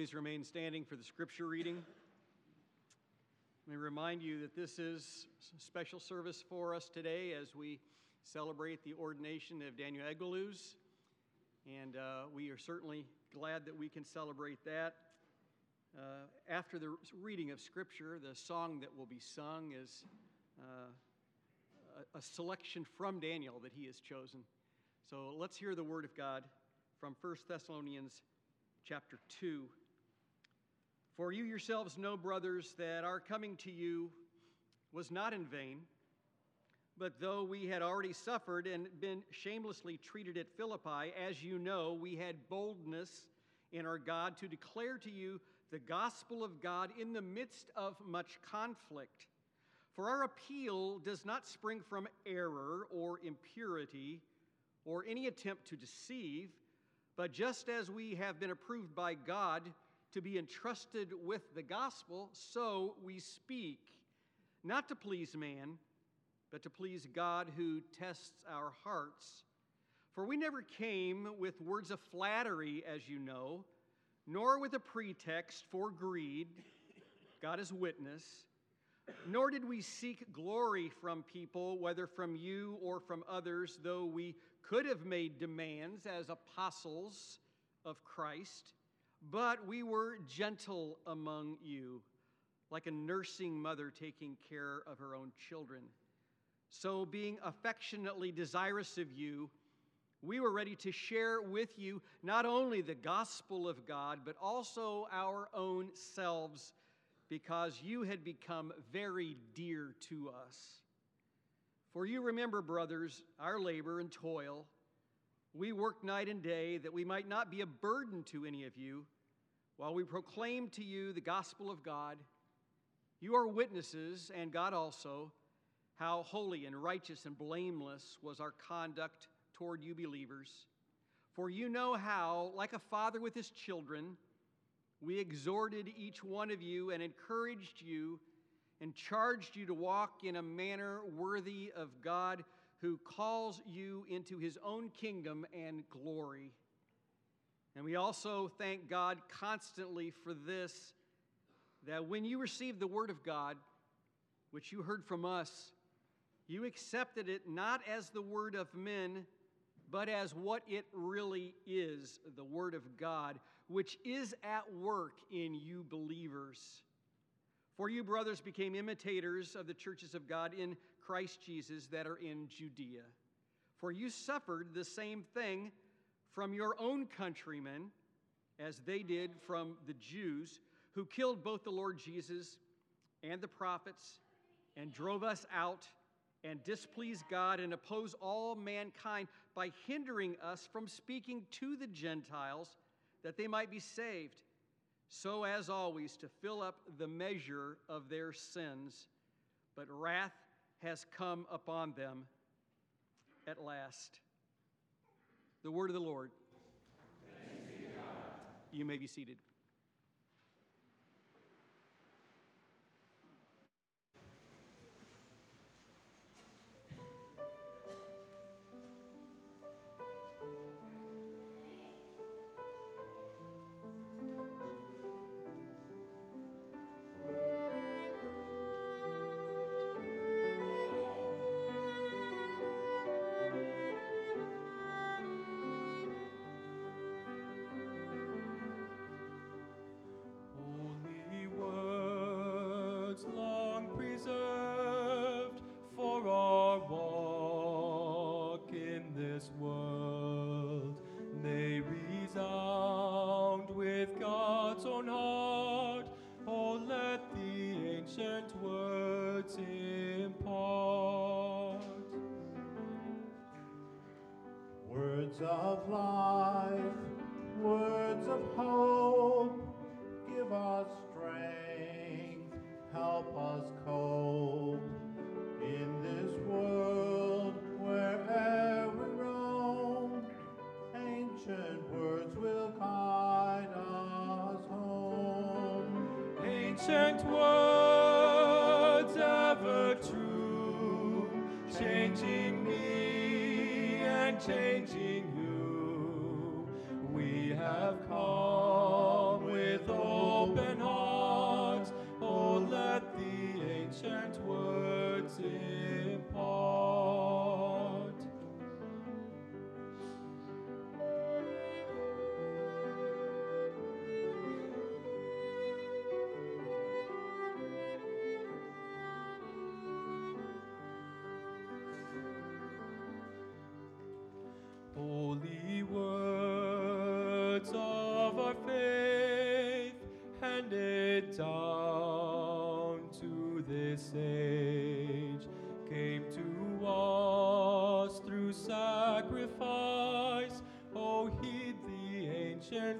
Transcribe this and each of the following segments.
Please remain standing for the scripture reading. Let me remind you that this is a special service for us today as we celebrate the ordination of Daniel Egeluz. And uh, we are certainly glad that we can celebrate that. Uh, after the reading of Scripture, the song that will be sung is uh, a, a selection from Daniel that he has chosen. So let's hear the word of God from 1 Thessalonians chapter 2. For you yourselves know, brothers, that our coming to you was not in vain. But though we had already suffered and been shamelessly treated at Philippi, as you know, we had boldness in our God to declare to you the gospel of God in the midst of much conflict. For our appeal does not spring from error or impurity or any attempt to deceive, but just as we have been approved by God to be entrusted with the gospel, so we speak, not to please man, but to please God who tests our hearts. For we never came with words of flattery, as you know, nor with a pretext for greed, God is witness, nor did we seek glory from people, whether from you or from others, though we could have made demands as apostles of Christ. But we were gentle among you, like a nursing mother taking care of her own children. So, being affectionately desirous of you, we were ready to share with you not only the gospel of God, but also our own selves, because you had become very dear to us. For you remember, brothers, our labor and toil we work night and day that we might not be a burden to any of you while we proclaim to you the gospel of God. You are witnesses, and God also, how holy and righteous and blameless was our conduct toward you believers. For you know how, like a father with his children, we exhorted each one of you and encouraged you and charged you to walk in a manner worthy of God who calls you into his own kingdom and glory. And we also thank God constantly for this that when you received the word of God, which you heard from us, you accepted it not as the word of men, but as what it really is the word of God, which is at work in you believers. For you, brothers, became imitators of the churches of God in Christ Jesus that are in Judea. For you suffered the same thing from your own countrymen as they did from the Jews, who killed both the Lord Jesus and the prophets and drove us out and displeased God and oppose all mankind by hindering us from speaking to the Gentiles that they might be saved, so as always to fill up the measure of their sins. But wrath has come upon them at last. The word of the Lord. You may be seated. Of life, words of hope,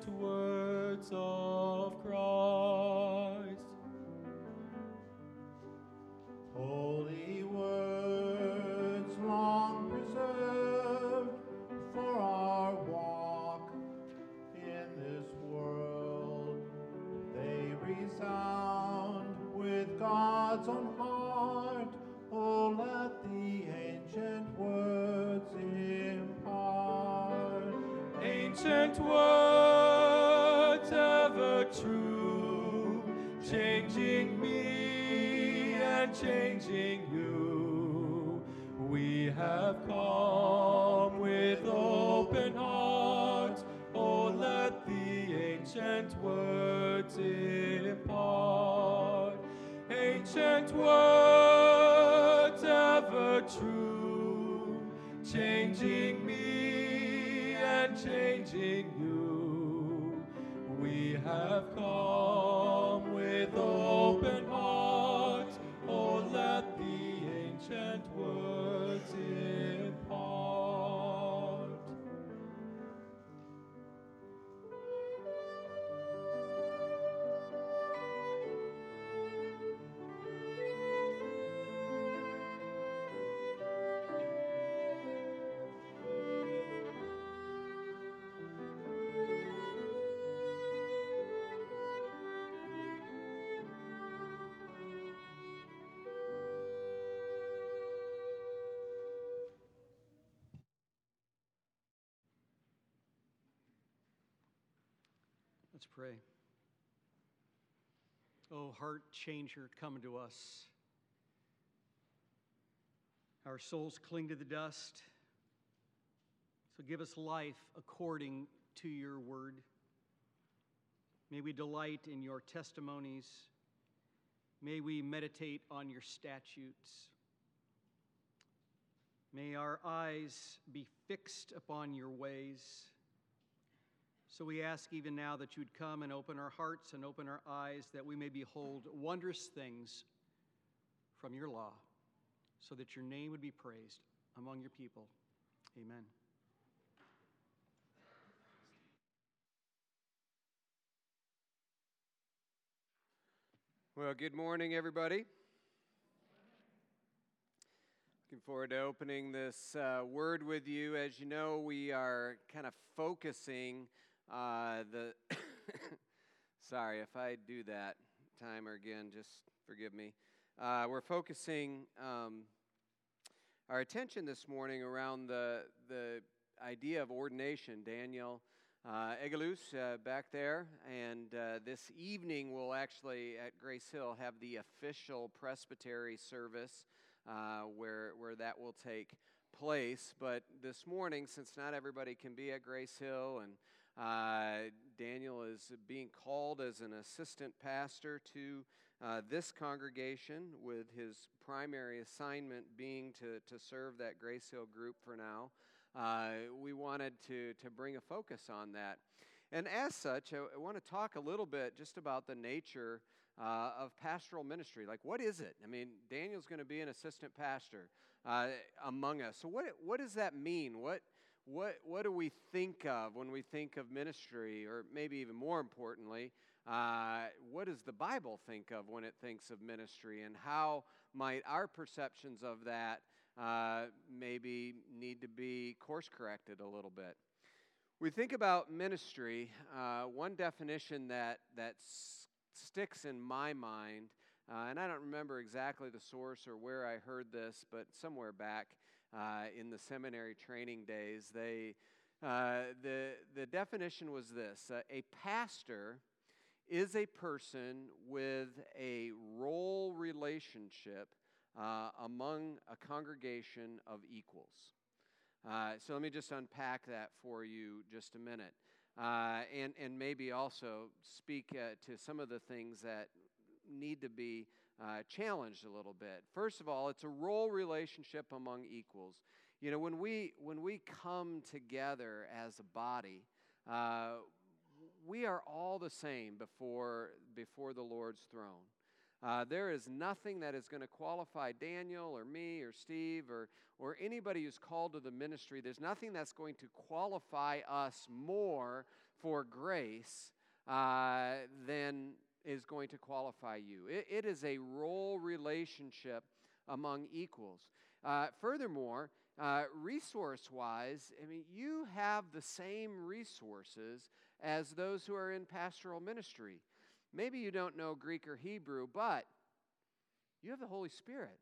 ancient words changing you. We have come Let's pray. Oh, heart changer, come to us. Our souls cling to the dust. So give us life according to your word. May we delight in your testimonies. May we meditate on your statutes. May our eyes be fixed upon your ways. So we ask even now that you'd come and open our hearts and open our eyes that we may behold wondrous things from your law, so that your name would be praised among your people. Amen. Well, good morning, everybody. Looking forward to opening this uh, word with you. As you know, we are kind of focusing uh, the. Sorry, if I do that timer again, just forgive me. Uh, we're focusing um, our attention this morning around the the idea of ordination. Daniel uh, Egelus uh, back there, and uh, this evening we'll actually at Grace Hill have the official presbytery service uh, where where that will take place. But this morning, since not everybody can be at Grace Hill, and uh, Daniel is being called as an assistant pastor to uh, this congregation, with his primary assignment being to to serve that Grace Hill group for now uh, we wanted to, to bring a focus on that. And as such, I, I want to talk a little bit just about the nature uh, of pastoral ministry. Like, what is it? I mean, Daniel's going to be an assistant pastor uh, among us. So, what, what does that mean? What, what, what do we think of when we think of ministry? Or maybe even more importantly, uh, what does the Bible think of when it thinks of ministry? And how might our perceptions of that uh, maybe need to be course corrected a little bit. We think about ministry, uh, one definition that, that s- sticks in my mind, uh, and I don't remember exactly the source or where I heard this, but somewhere back uh, in the seminary training days, they, uh, the, the definition was this uh, a pastor is a person with a role relationship uh, among a congregation of equals. Uh, so let me just unpack that for you just a minute. Uh, and, and maybe also speak to some of the things that need to be uh, challenged a little bit. First of all, it's a role relationship among equals. You know, when we, when we come together as a body, uh, we are all the same before, before the Lord's throne. Uh, there is nothing that is going to qualify Daniel or me or Steve or, or anybody who's called to the ministry. There's nothing that's going to qualify us more for grace uh, than is going to qualify you. It, it is a role relationship among equals. Uh, furthermore, uh, resource wise, I mean, you have the same resources as those who are in pastoral ministry. Maybe you don't know Greek or Hebrew, but you have the Holy Spirit.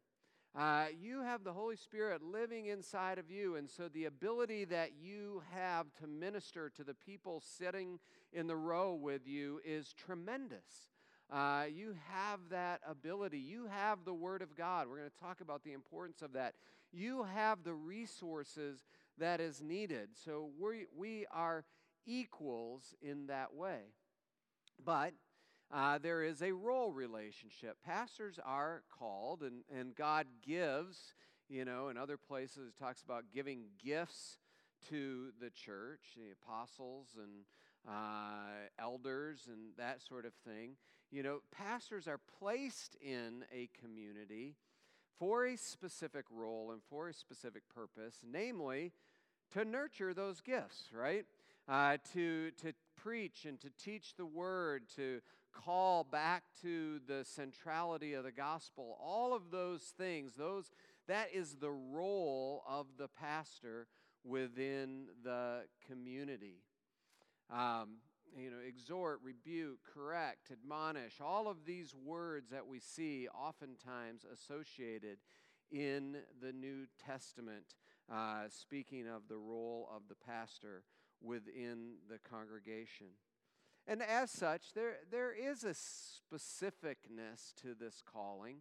Uh, you have the Holy Spirit living inside of you, and so the ability that you have to minister to the people sitting in the row with you is tremendous. Uh, you have that ability. You have the Word of God. We're going to talk about the importance of that. You have the resources that is needed. So we, we are equals in that way. But uh, there is a role relationship. Pastors are called, and, and God gives, you know, in other places, it talks about giving gifts to the church, the apostles and uh, elders and that sort of thing. You know, pastors are placed in a community for a specific role and for a specific purpose, namely to nurture those gifts, right? Uh, to, to preach and to teach the word, to call back to the centrality of the gospel. All of those things, those, that is the role of the pastor within the community. Um, you know, exhort, rebuke, correct, admonish, all of these words that we see oftentimes associated in the New Testament, uh, speaking of the role of the pastor within the congregation. And as such, there, there is a specificness to this calling.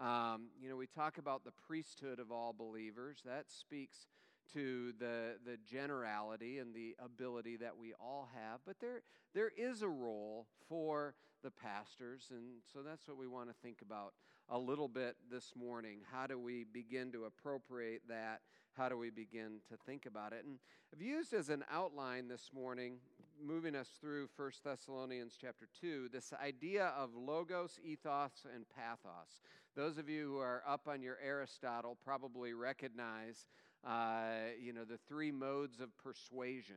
Um, you know, we talk about the priesthood of all believers. That speaks to the, the generality and the ability that we all have, but there, there is a role for the pastors, and so that's what we want to think about a little bit this morning. How do we begin to appropriate that? How do we begin to think about it? And I've used as an outline this morning, moving us through 1 Thessalonians chapter 2, this idea of logos, ethos, and pathos. Those of you who are up on your Aristotle probably recognize uh, you know, the three modes of persuasion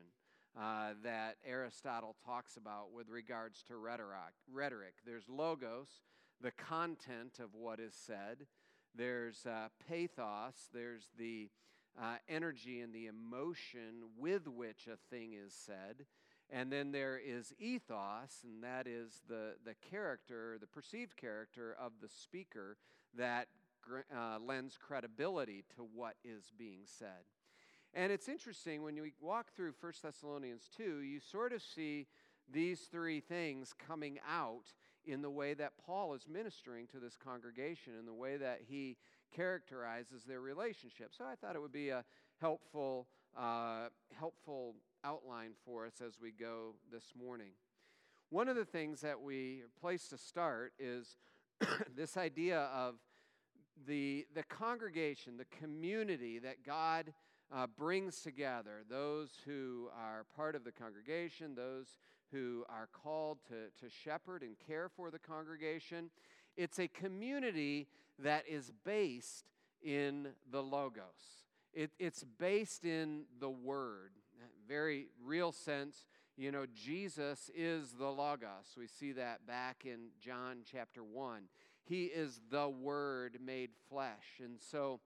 uh, that Aristotle talks about with regards to rhetoric. rhetoric. There's logos, the content of what is said. There's uh, pathos, there's the uh, energy and the emotion with which a thing is said. And then there is ethos, and that is the, the character, the perceived character of the speaker that uh, lends credibility to what is being said. And it's interesting when you walk through 1 Thessalonians 2, you sort of see these three things coming out in the way that Paul is ministering to this congregation, in the way that he characterizes their relationship. So I thought it would be a helpful, uh, helpful outline for us as we go this morning. One of the things that we place to start is this idea of the, the congregation, the community that God uh, brings together, those who are part of the congregation, those who are called to, to shepherd and care for the congregation. It's a community that is based in the Logos. It, it's based in the Word. Very real sense, you know, Jesus is the Logos. We see that back in John chapter 1. He is the Word made flesh. And so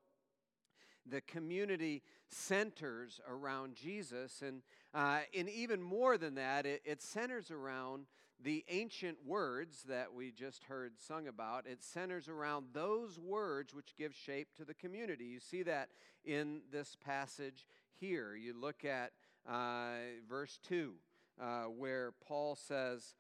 the community centers around Jesus. And, uh, and even more than that, it, it centers around the ancient words that we just heard sung about. It centers around those words which give shape to the community. You see that in this passage here. You look at uh, verse 2, uh, where Paul says,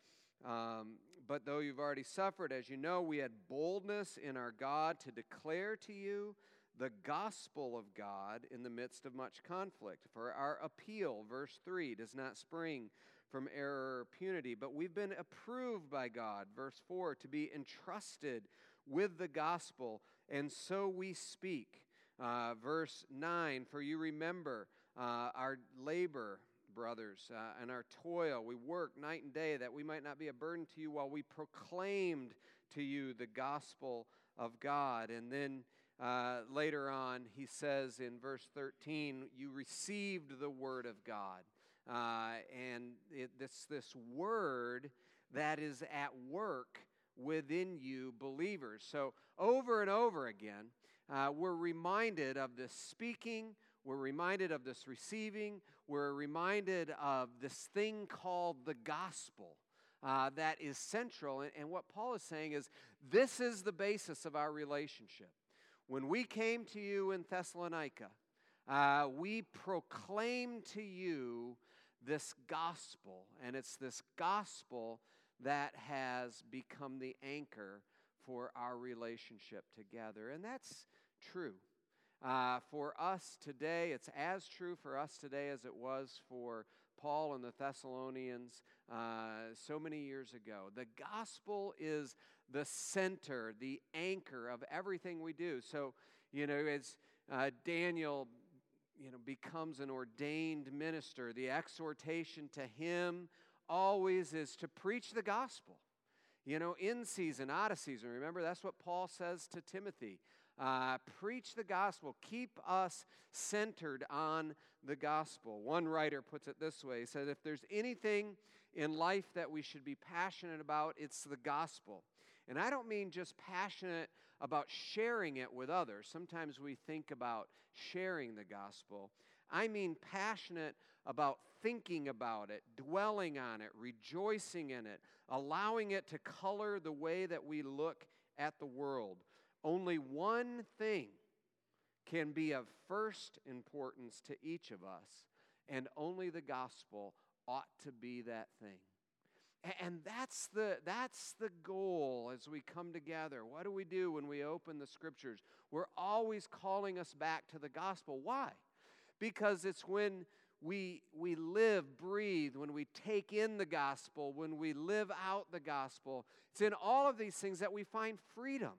um, but though you've already suffered, as you know, we had boldness in our God to declare to you the gospel of God in the midst of much conflict. For our appeal, verse 3, does not spring from error or punity, but we've been approved by God, verse 4, to be entrusted with the gospel, and so we speak. Uh, verse 9, for you remember uh, our labor brothers, uh, and our toil. We work night and day that we might not be a burden to you while we proclaimed to you the gospel of God. And then uh, later on, he says in verse 13, You received the word of God. Uh, and it, this, this word that is at work within you, believers. So, over and over again, uh, we're reminded of this speaking, we're reminded of this receiving, we're reminded of this thing called the gospel. Uh, that is central. And, and what Paul is saying is this is the basis of our relationship. When we came to you in Thessalonica, uh, we proclaimed to you this gospel, and it's this gospel that has become the anchor for our relationship together. And that's true. Uh, for us today, it's as true for us today as it was for Paul and the Thessalonians uh, so many years ago. The gospel is the center, the anchor of everything we do. So, you know, as uh, Daniel, you know, becomes an ordained minister, the exhortation to him always is to preach the gospel. You know, in season, out of season. Remember, that's what Paul says to Timothy. Uh, preach the gospel. Keep us centered on the gospel. One writer puts it this way He said, If there's anything in life that we should be passionate about, it's the gospel. And I don't mean just passionate about sharing it with others. Sometimes we think about sharing the gospel. I mean passionate about thinking about it, dwelling on it, rejoicing in it, allowing it to color the way that we look at the world. Only one thing can be of first importance to each of us, and only the gospel ought to be that thing. And that's the, that's the goal as we come together. What do we do when we open the scriptures? We're always calling us back to the gospel. Why? Because it's when we, we live, breathe, when we take in the gospel, when we live out the gospel, it's in all of these things that we find freedom.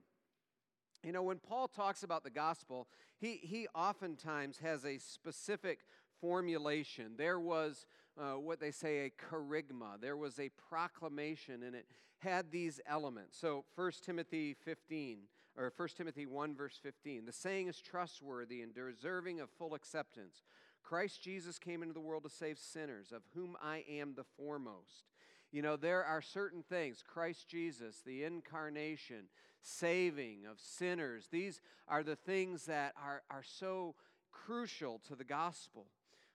You know, when Paul talks about the gospel, he, he oftentimes has a specific formulation. There was uh, what they say a kerygma, there was a proclamation, and it had these elements. So 1 Timothy 15, or 1 Timothy 1, verse 15, the saying is trustworthy and deserving of full acceptance. Christ Jesus came into the world to save sinners, of whom I am the foremost. You know, there are certain things, Christ Jesus, the incarnation, saving of sinners, these are the things that are, are so crucial to the gospel.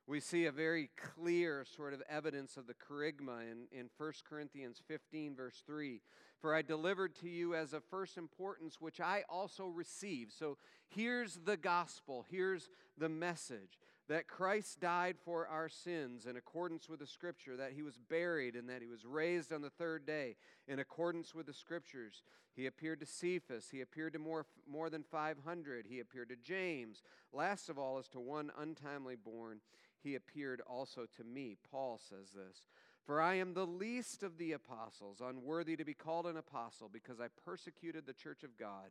We see a very clear sort of evidence of the kerygma in, in 1 Corinthians 15, verse 3. For I delivered to you as of first importance, which I also received. So here's the gospel, here's the message that Christ died for our sins in accordance with the Scripture, that he was buried, and that he was raised on the third day in accordance with the Scriptures. He appeared to Cephas, he appeared to more, more than 500, he appeared to James. Last of all, as to one untimely born, he appeared also to me. Paul says this. For I am the least of the apostles, unworthy to be called an apostle, because I persecuted the church of God.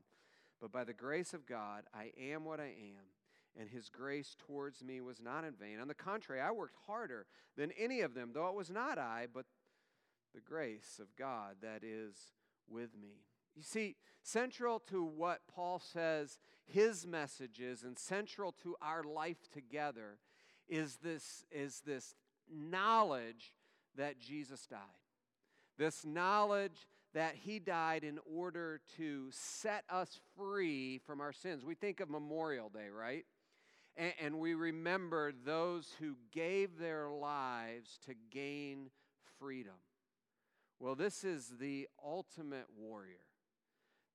But by the grace of God, I am what I am and his grace towards me was not in vain. On the contrary, I worked harder than any of them, though it was not I, but the grace of God that is with me. You see, central to what Paul says his message is, and central to our life together, is this, is this knowledge that Jesus died. This knowledge that he died in order to set us free from our sins. We think of Memorial Day, right? And, and we remember those who gave their lives to gain freedom. Well, this is the ultimate warrior.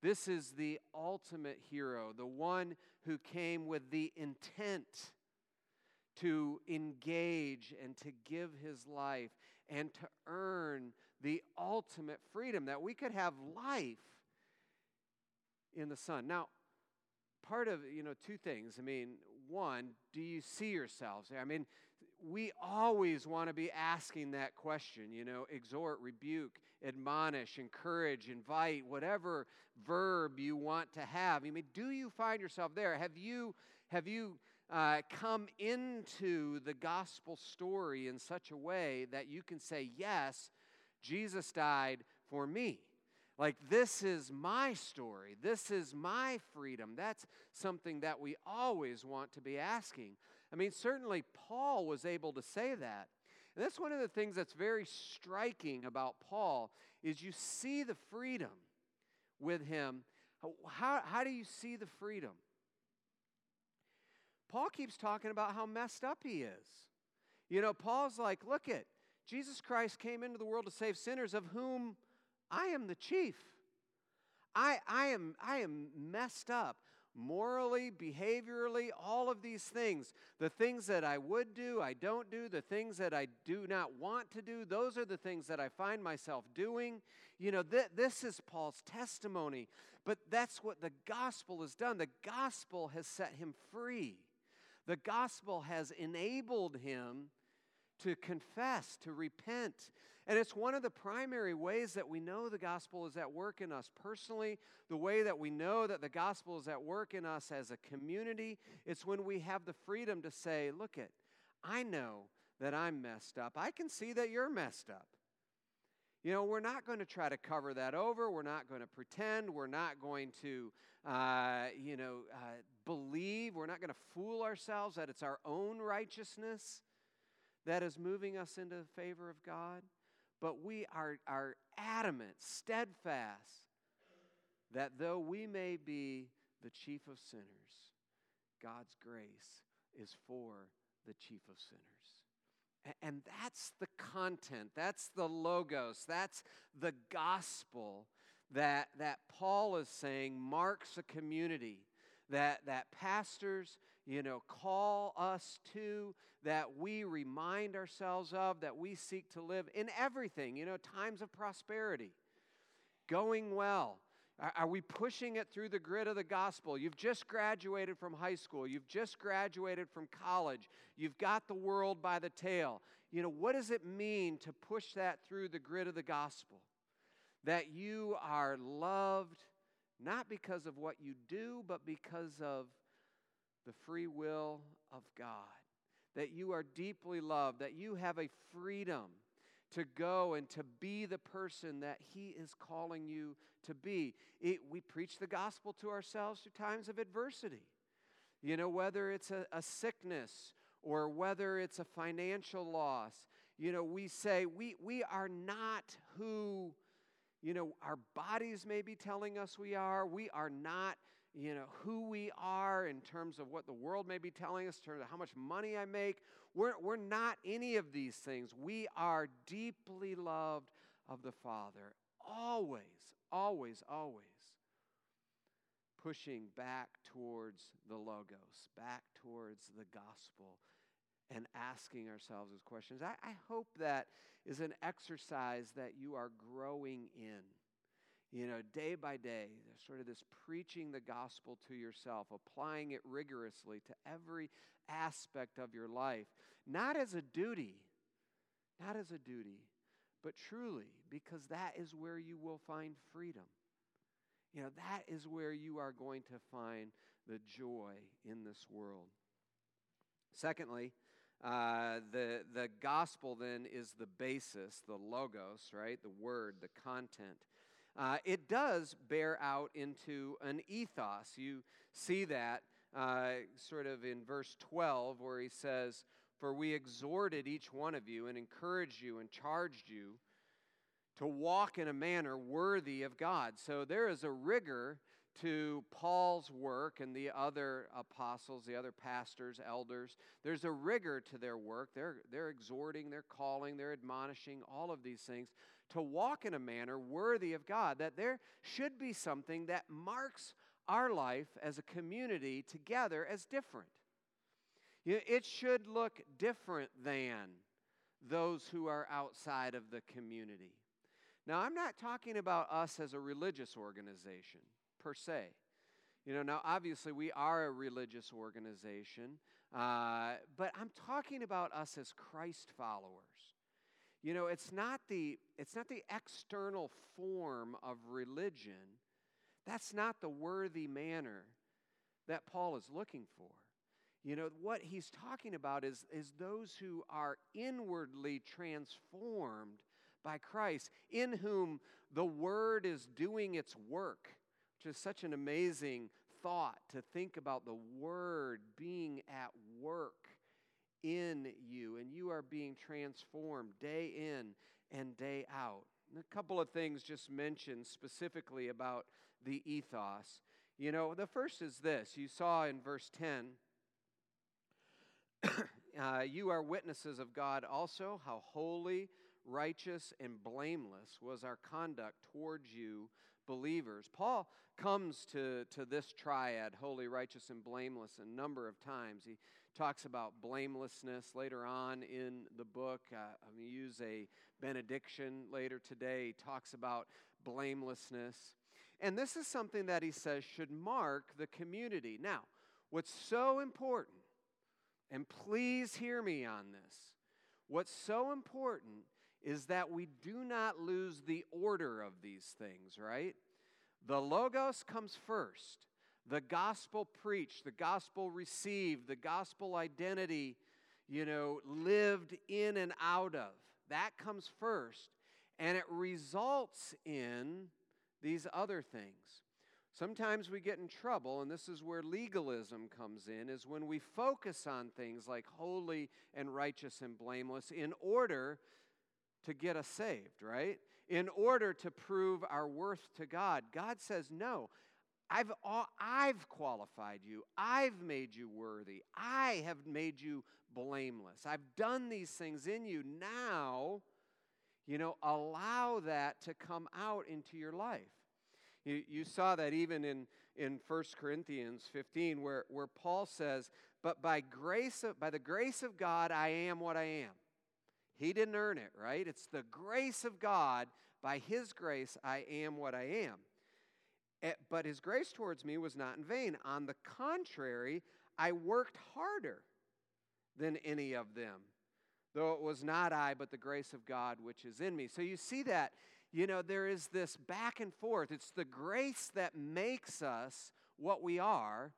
This is the ultimate hero, the one who came with the intent to engage and to give his life and to earn the ultimate freedom that we could have life in the Son. Now, part of, you know, two things. I mean, one, do you see yourselves? I mean, we always want to be asking that question, you know, exhort, rebuke, admonish, encourage, invite, whatever verb you want to have. I mean, do you find yourself there? Have you, have you uh, come into the gospel story in such a way that you can say, yes, Jesus died for me? Like, this is my story. This is my freedom. That's something that we always want to be asking. I mean, certainly Paul was able to say that. And that's one of the things that's very striking about Paul is you see the freedom with him. How, how do you see the freedom? Paul keeps talking about how messed up he is. You know, Paul's like, look at Jesus Christ came into the world to save sinners, of whom I am the chief. I, I, am, I am messed up morally, behaviorally, all of these things. The things that I would do, I don't do. The things that I do not want to do, those are the things that I find myself doing. You know, th- this is Paul's testimony. But that's what the gospel has done. The gospel has set him free, the gospel has enabled him to confess, to repent, and it's one of the primary ways that we know the gospel is at work in us personally, the way that we know that the gospel is at work in us as a community. It's when we have the freedom to say, look it, I know that I'm messed up. I can see that you're messed up. You know, we're not going to try to cover that over. We're not going to pretend. We're not going to, uh, you know, uh, believe. We're not going to fool ourselves that it's our own righteousness that is moving us into the favor of God but we are, are adamant, steadfast, that though we may be the chief of sinners, God's grace is for the chief of sinners. And that's the content, that's the logos, that's the gospel that, that Paul is saying marks a community that, that pastors, you know, call us to, that we remind ourselves of, that we seek to live in everything, you know, times of prosperity, going well. Are, we pushing it through the grid of the gospel? You've just graduated from high school, you've just graduated from college, you've got the world by the tail. You know, what does it mean to push that through the grid of the gospel? That you are loved not because of what you do, but because of the free will of God. That you are deeply loved, that you have a freedom to go and to be the person that He is calling you to be. It, we preach the gospel to ourselves through times of adversity. You know, whether it's a, a sickness or whether it's a financial loss, you know, we say we, we are not who you know, our bodies may be telling us we are. We are not, you know, who we are in terms of what the world may be telling us, in terms of how much money I make. We're, we're not any of these things. We are deeply loved of the Father. Always, always, always pushing back towards the Logos, back towards the gospel, and asking ourselves those questions. I, I, hope that is an exercise that you are growing in. You know, day by day, sort of this preaching the gospel to yourself, applying it rigorously to every aspect of your life, not as a duty, not as a duty, but truly because that is where you will find freedom. You know, that is where you are going to find the joy in this world. Secondly, uh, the, the gospel then is the basis, the logos, right? The word, the content. Uh, it does bear out into an ethos. You see that uh, sort of in verse 12, where he says, For we exhorted each one of you and encouraged you and charged you to walk in a manner worthy of God. So there is a rigor to Paul's work and the other apostles, the other pastors, elders. There's a rigor to their work. They're, they're exhorting, they're calling, they're admonishing, all of these things to walk in a manner worthy of God. That there should be something that marks our life as a community together as different. It should look different than those who are outside of the community. Now, I'm not talking about us as a religious organization per se. You know, now obviously we are a religious organization, uh, but I'm talking about us as Christ followers. You know, it's not the it's not the external form of religion. That's not the worthy manner that Paul is looking for. You know, what he's talking about is, is those who are inwardly transformed by Christ, in whom the Word is doing its work, is such an amazing thought to think about the Word being at work in you, and you are being transformed day in and day out. And a couple of things just mentioned specifically about the ethos. You know, the first is this you saw in verse 10 uh, you are witnesses of God also, how holy, righteous, and blameless was our conduct towards you, believers. Paul comes to, to this triad, holy, righteous, and blameless, a number of times. He talks about blamelessness later on in the book. Uh, I'm going to use a benediction later today. He talks about blamelessness. And this is something that he says should mark the community. Now, what's so important, and please hear me on this, what's so important is that we do not lose the order of these things, right? The Logos comes first. The gospel preached, the gospel received, the gospel identity, you know, lived in and out of. That comes first. And it results in these other things. Sometimes we get in trouble, and this is where legalism comes in, is when we focus on things like holy and righteous and blameless in order to get us saved, right? In order to prove our worth to God. God says, No, I've, I've qualified you. I've made you worthy. I have made you blameless. I've done these things in you. Now, you know, allow that to come out into your life. You, you saw that even in, in 1 Corinthians 15, where, where Paul says, But by grace of, by the grace of God, I am what I am. He didn't earn it, right? It's the grace of God. By His grace, I am what I am. Eh, but His grace towards me was not in vain. On the contrary, I worked harder than any of them, though it was not I, but the grace of God which is in me. So you see that, you know, there is this back and forth. It's the grace that makes us what we are,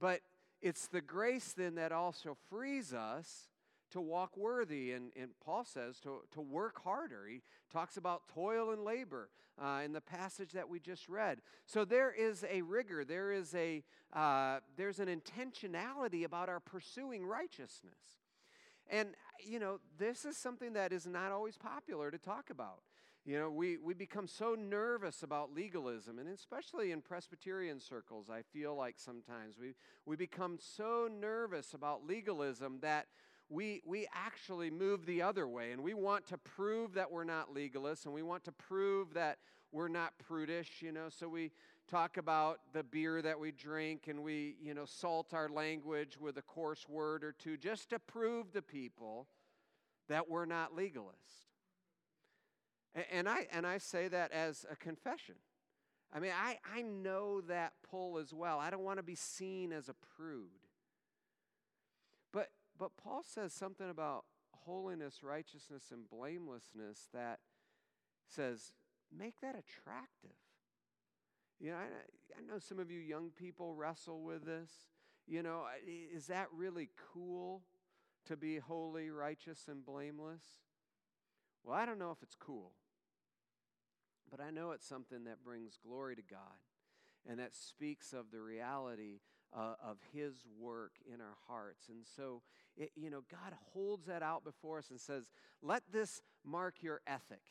but it's the grace then that also frees us to walk worthy. And, and Paul says to, to work harder. He talks about toil and labor uh, in the passage that we just read. So there is a rigor, there is a, uh, there's an intentionality about our pursuing righteousness. And, you know, this is something that is not always popular to talk about. You know, we, we become so nervous about legalism, and especially in Presbyterian circles, I feel like sometimes we, we become so nervous about legalism that we, we actually move the other way and we want to prove that we're not legalists and we want to prove that we're not prudish, you know. So we talk about the beer that we drink and we, you know, salt our language with a coarse word or two just to prove to people that we're not legalists. And I, and I say that as a confession. I mean, I, I know that pull as well. I don't want to be seen as a prude. But Paul says something about holiness, righteousness, and blamelessness that says, make that attractive. You know, I, I know some of you young people wrestle with this. You know, is that really cool to be holy, righteous, and blameless? Well, I don't know if it's cool, but I know it's something that brings glory to God and that speaks of the reality uh, of His work in our hearts. And so, it, you know, God holds that out before us and says, let this mark your ethic.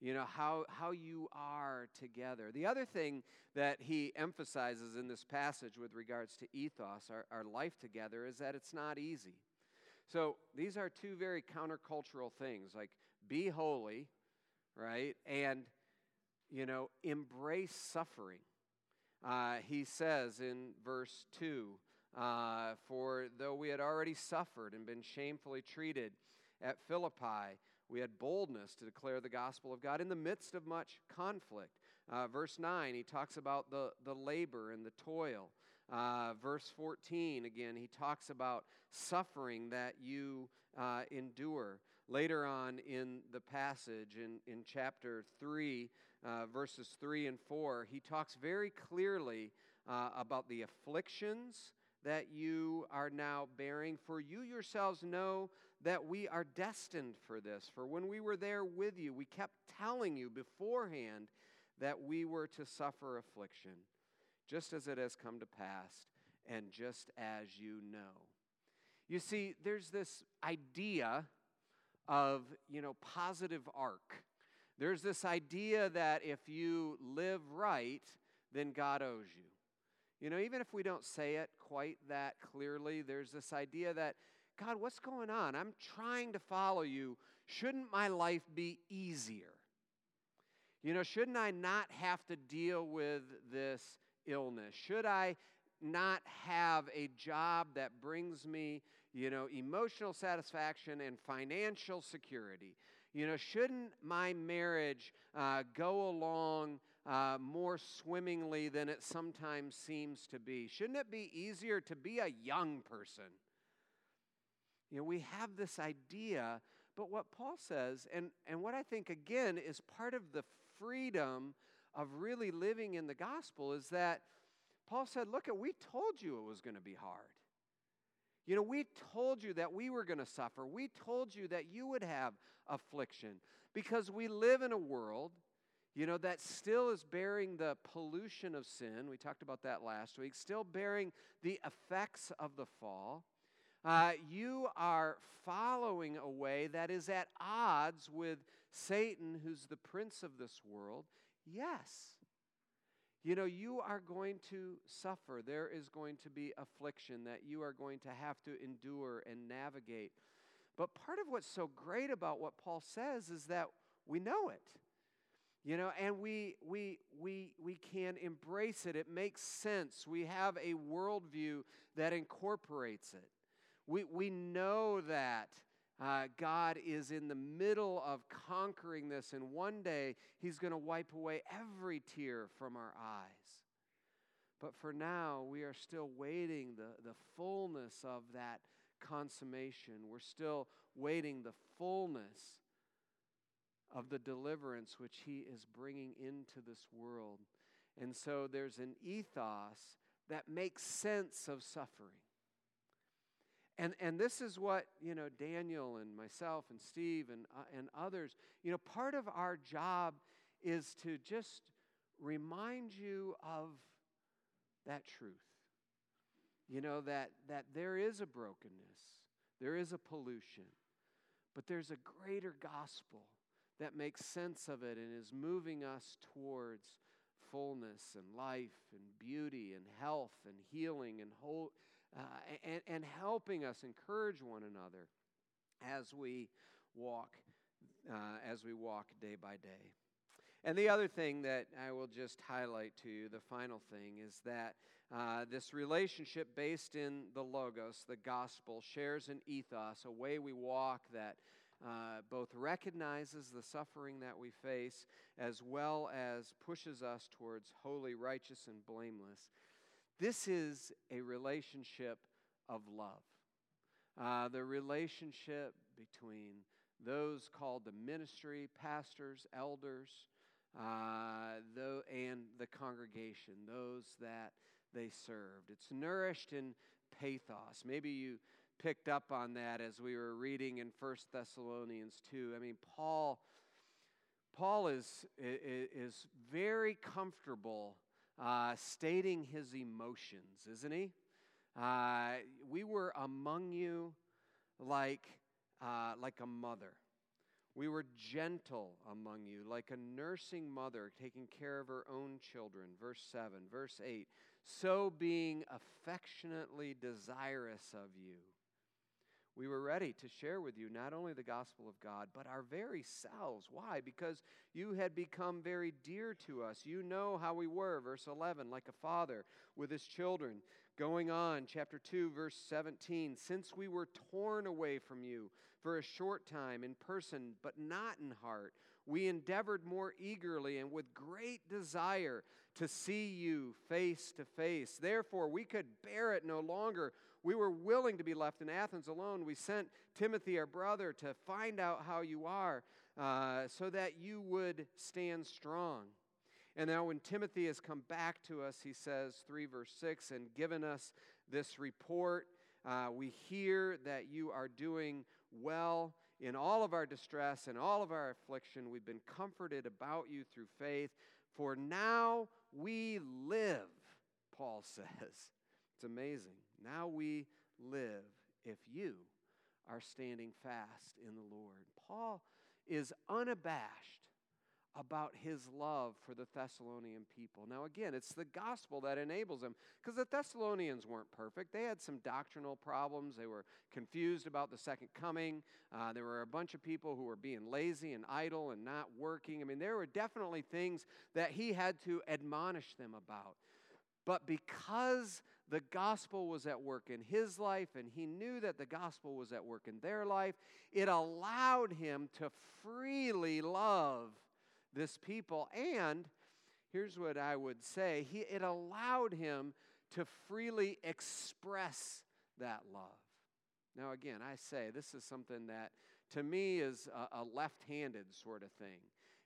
You know, how, how you are together. The other thing that he emphasizes in this passage with regards to ethos, our, our life together, is that it's not easy. So these are two very countercultural things like be holy, right? And, you know, embrace suffering. Uh, he says in verse 2 uh, For though we had already suffered and been shamefully treated at Philippi, we had boldness to declare the gospel of God in the midst of much conflict. Uh, verse 9, he talks about the, the labor and the toil. Uh, verse 14, again, he talks about suffering that you uh, endure. Later on in the passage, in, in chapter 3, uh, verses 3 and 4, he talks very clearly uh, about the afflictions that you are now bearing, for you yourselves know that we are destined for this. For when we were there with you, we kept telling you beforehand that we were to suffer affliction, just as it has come to pass, and just as you know. You see, there's this idea of, you know, positive arc. There's this idea that if you live right, then God owes you. You know, even if we don't say it quite that clearly, there's this idea that, God, what's going on? I'm trying to follow you. Shouldn't my life be easier? You know, shouldn't I not have to deal with this illness? Should I not have a job that brings me, you know, emotional satisfaction and financial security? You know, shouldn't my marriage uh, go along uh, more swimmingly than it sometimes seems to be? Shouldn't it be easier to be a young person? You know, we have this idea, but what Paul says, and, and what I think again is part of the freedom of really living in the gospel, is that Paul said, Look, we told you it was going to be hard. You know, we told you that we were going to suffer. We told you that you would have affliction because we live in a world you know, that still is bearing the pollution of sin. We talked about that last week, still bearing the effects of the fall. Uh, you are following a way that is at odds with Satan, who's the prince of this world. Yes. You know, you are going to suffer. There is going to be affliction that you are going to have to endure and navigate. But part of what's so great about what Paul says is that we know it. You know, and we, we, we, we can embrace it. It makes sense. We have a worldview that incorporates it. We, we know that uh, God is in the middle of conquering this, and one day He's going to wipe away every tear from our eyes. But for now, we are still waiting the, the fullness of that consummation. We're still waiting the fullness of the deliverance which he is bringing into this world. And so there's an ethos that makes sense of suffering. And, and this is what, you know, Daniel and myself and Steve and, uh, and others, you know, part of our job is to just remind you of that truth. You know, that, that there is a brokenness, there is a pollution, but there's a greater gospel that makes sense of it and is moving us towards fullness and life and beauty and health and healing and whole, uh, and, and helping us encourage one another as we walk uh, as we walk day by day. And the other thing that I will just highlight to you, the final thing, is that uh, this relationship based in the Logos, the gospel, shares an ethos, a way we walk that uh, both recognizes the suffering that we face as well as pushes us towards holy, righteous, and blameless. This is a relationship of love. Uh, the relationship between those called the ministry, pastors, elders, uh, the, and the congregation, those that they served. It's nourished in pathos. Maybe you picked up on that as we were reading in First Thessalonians 2. I mean, Paul, Paul is, is very comfortable uh, stating his emotions, isn't he? Uh, we were among you like, uh, like a mother. We were gentle among you, like a nursing mother taking care of her own children. Verse 7. Verse 8. So being affectionately desirous of you we were ready to share with you not only the gospel of God, but our very selves. Why? Because you had become very dear to us. You know how we were, verse 11, like a father with his children. Going on, chapter 2, verse 17, since we were torn away from you for a short time in person, but not in heart, we endeavored more eagerly and with great desire to see you face to face. Therefore, we could bear it no longer we were willing to be left in Athens alone. We sent Timothy, our brother, to find out how you are uh, so that you would stand strong. And now, when Timothy has come back to us, he says, 3 verse 6, and given us this report. Uh, we hear that you are doing well in all of our distress and all of our affliction. We've been comforted about you through faith. For now we live, Paul says. It's amazing. Now we live if you are standing fast in the Lord. Paul is unabashed about his love for the Thessalonian people. Now, again, it's the gospel that enables him because the Thessalonians weren't perfect. They had some doctrinal problems. They were confused about the second coming. Uh, there were a bunch of people who were being lazy and idle and not working. I mean, there were definitely things that he had to admonish them about. But because the gospel was at work in his life and he knew that the gospel was at work in their life, it allowed him to freely love this people. And here's what I would say he, it allowed him to freely express that love. Now, again, I say this is something that to me is a, a left handed sort of thing.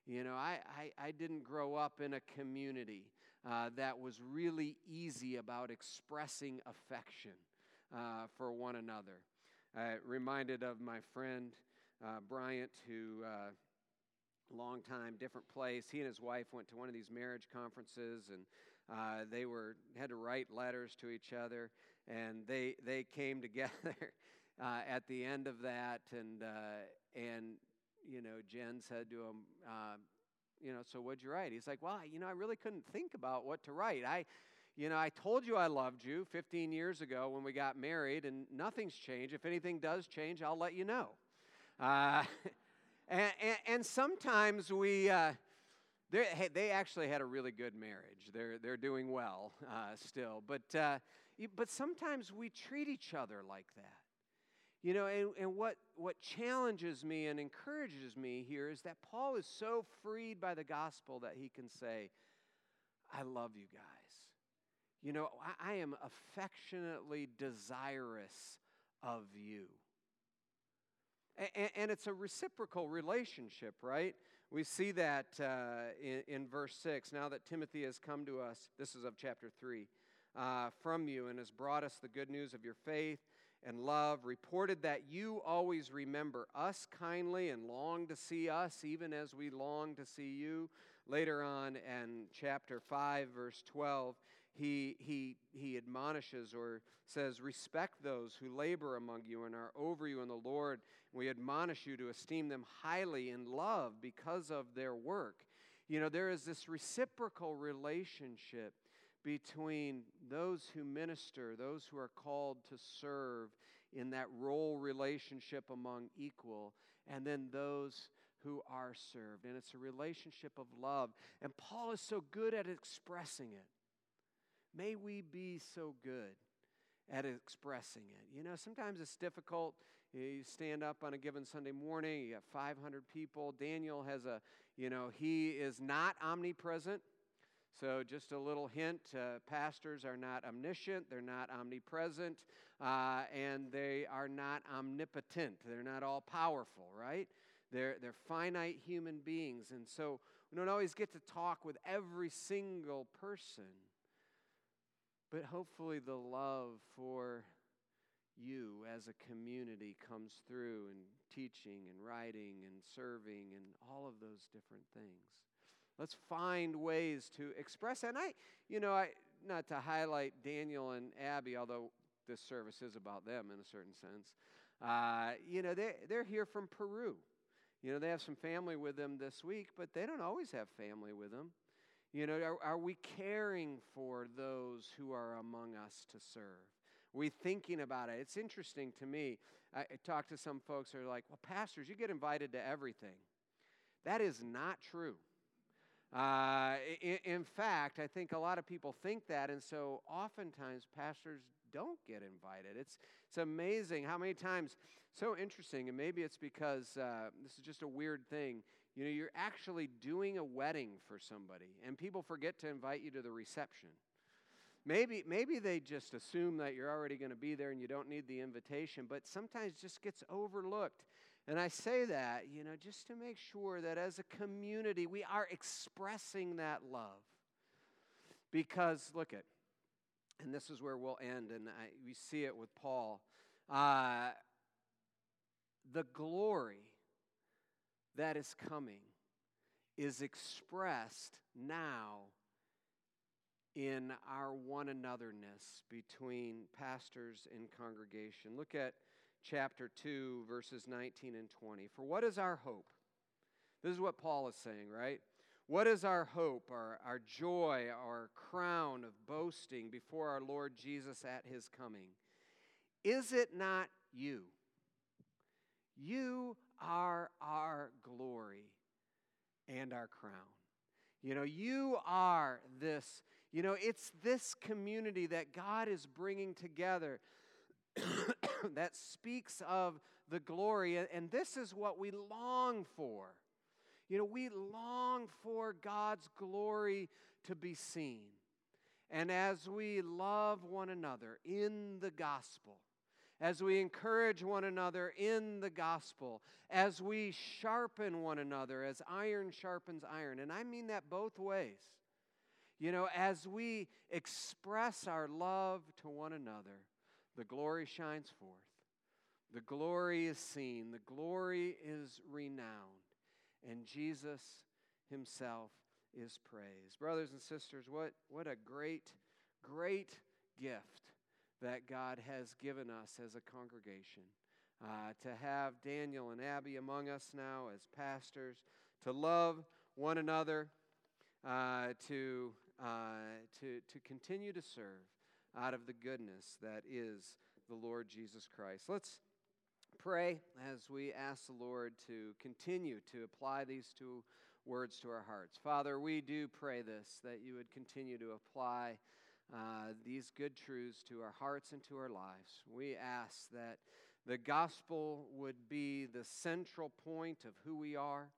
You know, I, I, I, didn't grow up in a community uh, that was really easy about expressing affection uh, for one another. I reminded of my friend uh, Bryant, who uh, long time, different place. He and his wife went to one of these marriage conferences, and uh, they were had to write letters to each other, and they they came together uh, at the end of that, and uh, and you know Jen said to him, uh, you know, so what'd you write? He's like, well, you know, I really couldn't think about what to write. I you know, I told you I loved you 15 years ago when we got married, and nothing's changed. If anything does change, I'll let you know. And, and, and sometimes we, uh, they actually had a really good marriage. They're, they're doing well uh, still. But, uh, but sometimes we treat each other like that. You know, and, and what, what challenges me and encourages me here is that Paul is so freed by the gospel that he can say, I love you guys. You know, I, I am affectionately desirous of you. And, it's a reciprocal relationship, right? We see that uh, in, in, verse 6. Now that Timothy has come to us, this is of chapter 3, uh, from you and has brought us the good news of your faith and love, reported that you always remember us kindly and long to see us, even as we long to see you. Later on in chapter 5, verse 12, he, he, he admonishes or says, Respect those who labor among you and are over you in the Lord. We admonish you to esteem them highly in love because of their work. You know, there is this reciprocal relationship between those who minister, those who are called to serve in that role relationship among equal, and then those who are served. And it's a relationship of love. And Paul is so good at expressing it. May we be so good at expressing it. You know, sometimes it's difficult. You stand up on a given Sunday morning, you got 500 people. Daniel has a, you know, he is not omnipresent. So, just a little hint uh, pastors are not omniscient, they're not omnipresent, uh, and they are not omnipotent. They're not all powerful, right? They're, they're finite human beings. And so, we don't always get to talk with every single person. But hopefully, the love for you as a community comes through in teaching and writing and serving and all of those different things. Let's find ways to express. And I, you know, I not to highlight Daniel and Abby, although this service is about them in a certain sense. Uh, you know, they they're here from Peru. You know, they have some family with them this week, but they don't always have family with them. You know, are, are we caring for those who are among us to serve? Are we thinking about it? It's interesting to me. I, I talk to some folks who are like, well, pastors, you get invited to everything. That is not true. Uh, in, in, fact, I think a lot of people think that, and so oftentimes pastors don't get invited. It's, it's amazing how many times, so interesting, and maybe it's because uh, this is just a weird thing. You know, you're actually doing a wedding for somebody, and people forget to invite you to the reception. Maybe, maybe they just assume that you're already going to be there and you don't need the invitation, but sometimes just gets overlooked. And I say that, you know, just to make sure that as a community we are expressing that love. Because, look at, and this is where we'll end, and I, we see it with Paul. Uh, the glory that is coming is expressed now in our one anotherness between pastors and congregation. Look at chapter 2, verses 19 and 20. For what is our hope? This is what Paul is saying, right? What is our hope, our, our joy, our crown of boasting before our Lord Jesus at his coming? Is it not you? You are our glory and our crown. You know, you are this, you know, it's this community that God is bringing together that speaks of the glory, and this is what we long for. You know, we long for God's glory to be seen. And as we love one another in the gospel, as we encourage one another in the gospel, as we sharpen one another, as iron sharpens iron, and I mean that both ways. You know, as we express our love to one another, the glory shines forth. The glory is seen, the glory is renowned and Jesus himself is praised. Brothers and sisters, what, what a great, great gift that God has given us as a congregation. Uh, to have Daniel and Abby among us now as pastors, to love one another, uh, to, uh, to, to continue to serve out of the goodness that is the Lord Jesus Christ. Let's pray as we ask the Lord to continue to apply these two words to our hearts. Father, we do pray this, that you would continue to apply uh, these good truths to our hearts and to our lives. We ask that the gospel would be the central point of who we are.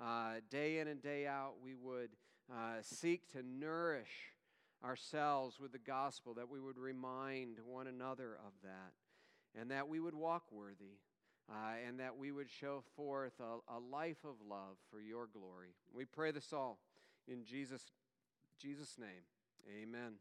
Uh, day in and day out, we would uh, seek to nourish ourselves with the gospel, that we would remind one another of that, and that we would walk worthy uh, and that we would show forth a, a life of love for your glory. We pray this all in Jesus, Jesus' name. Amen.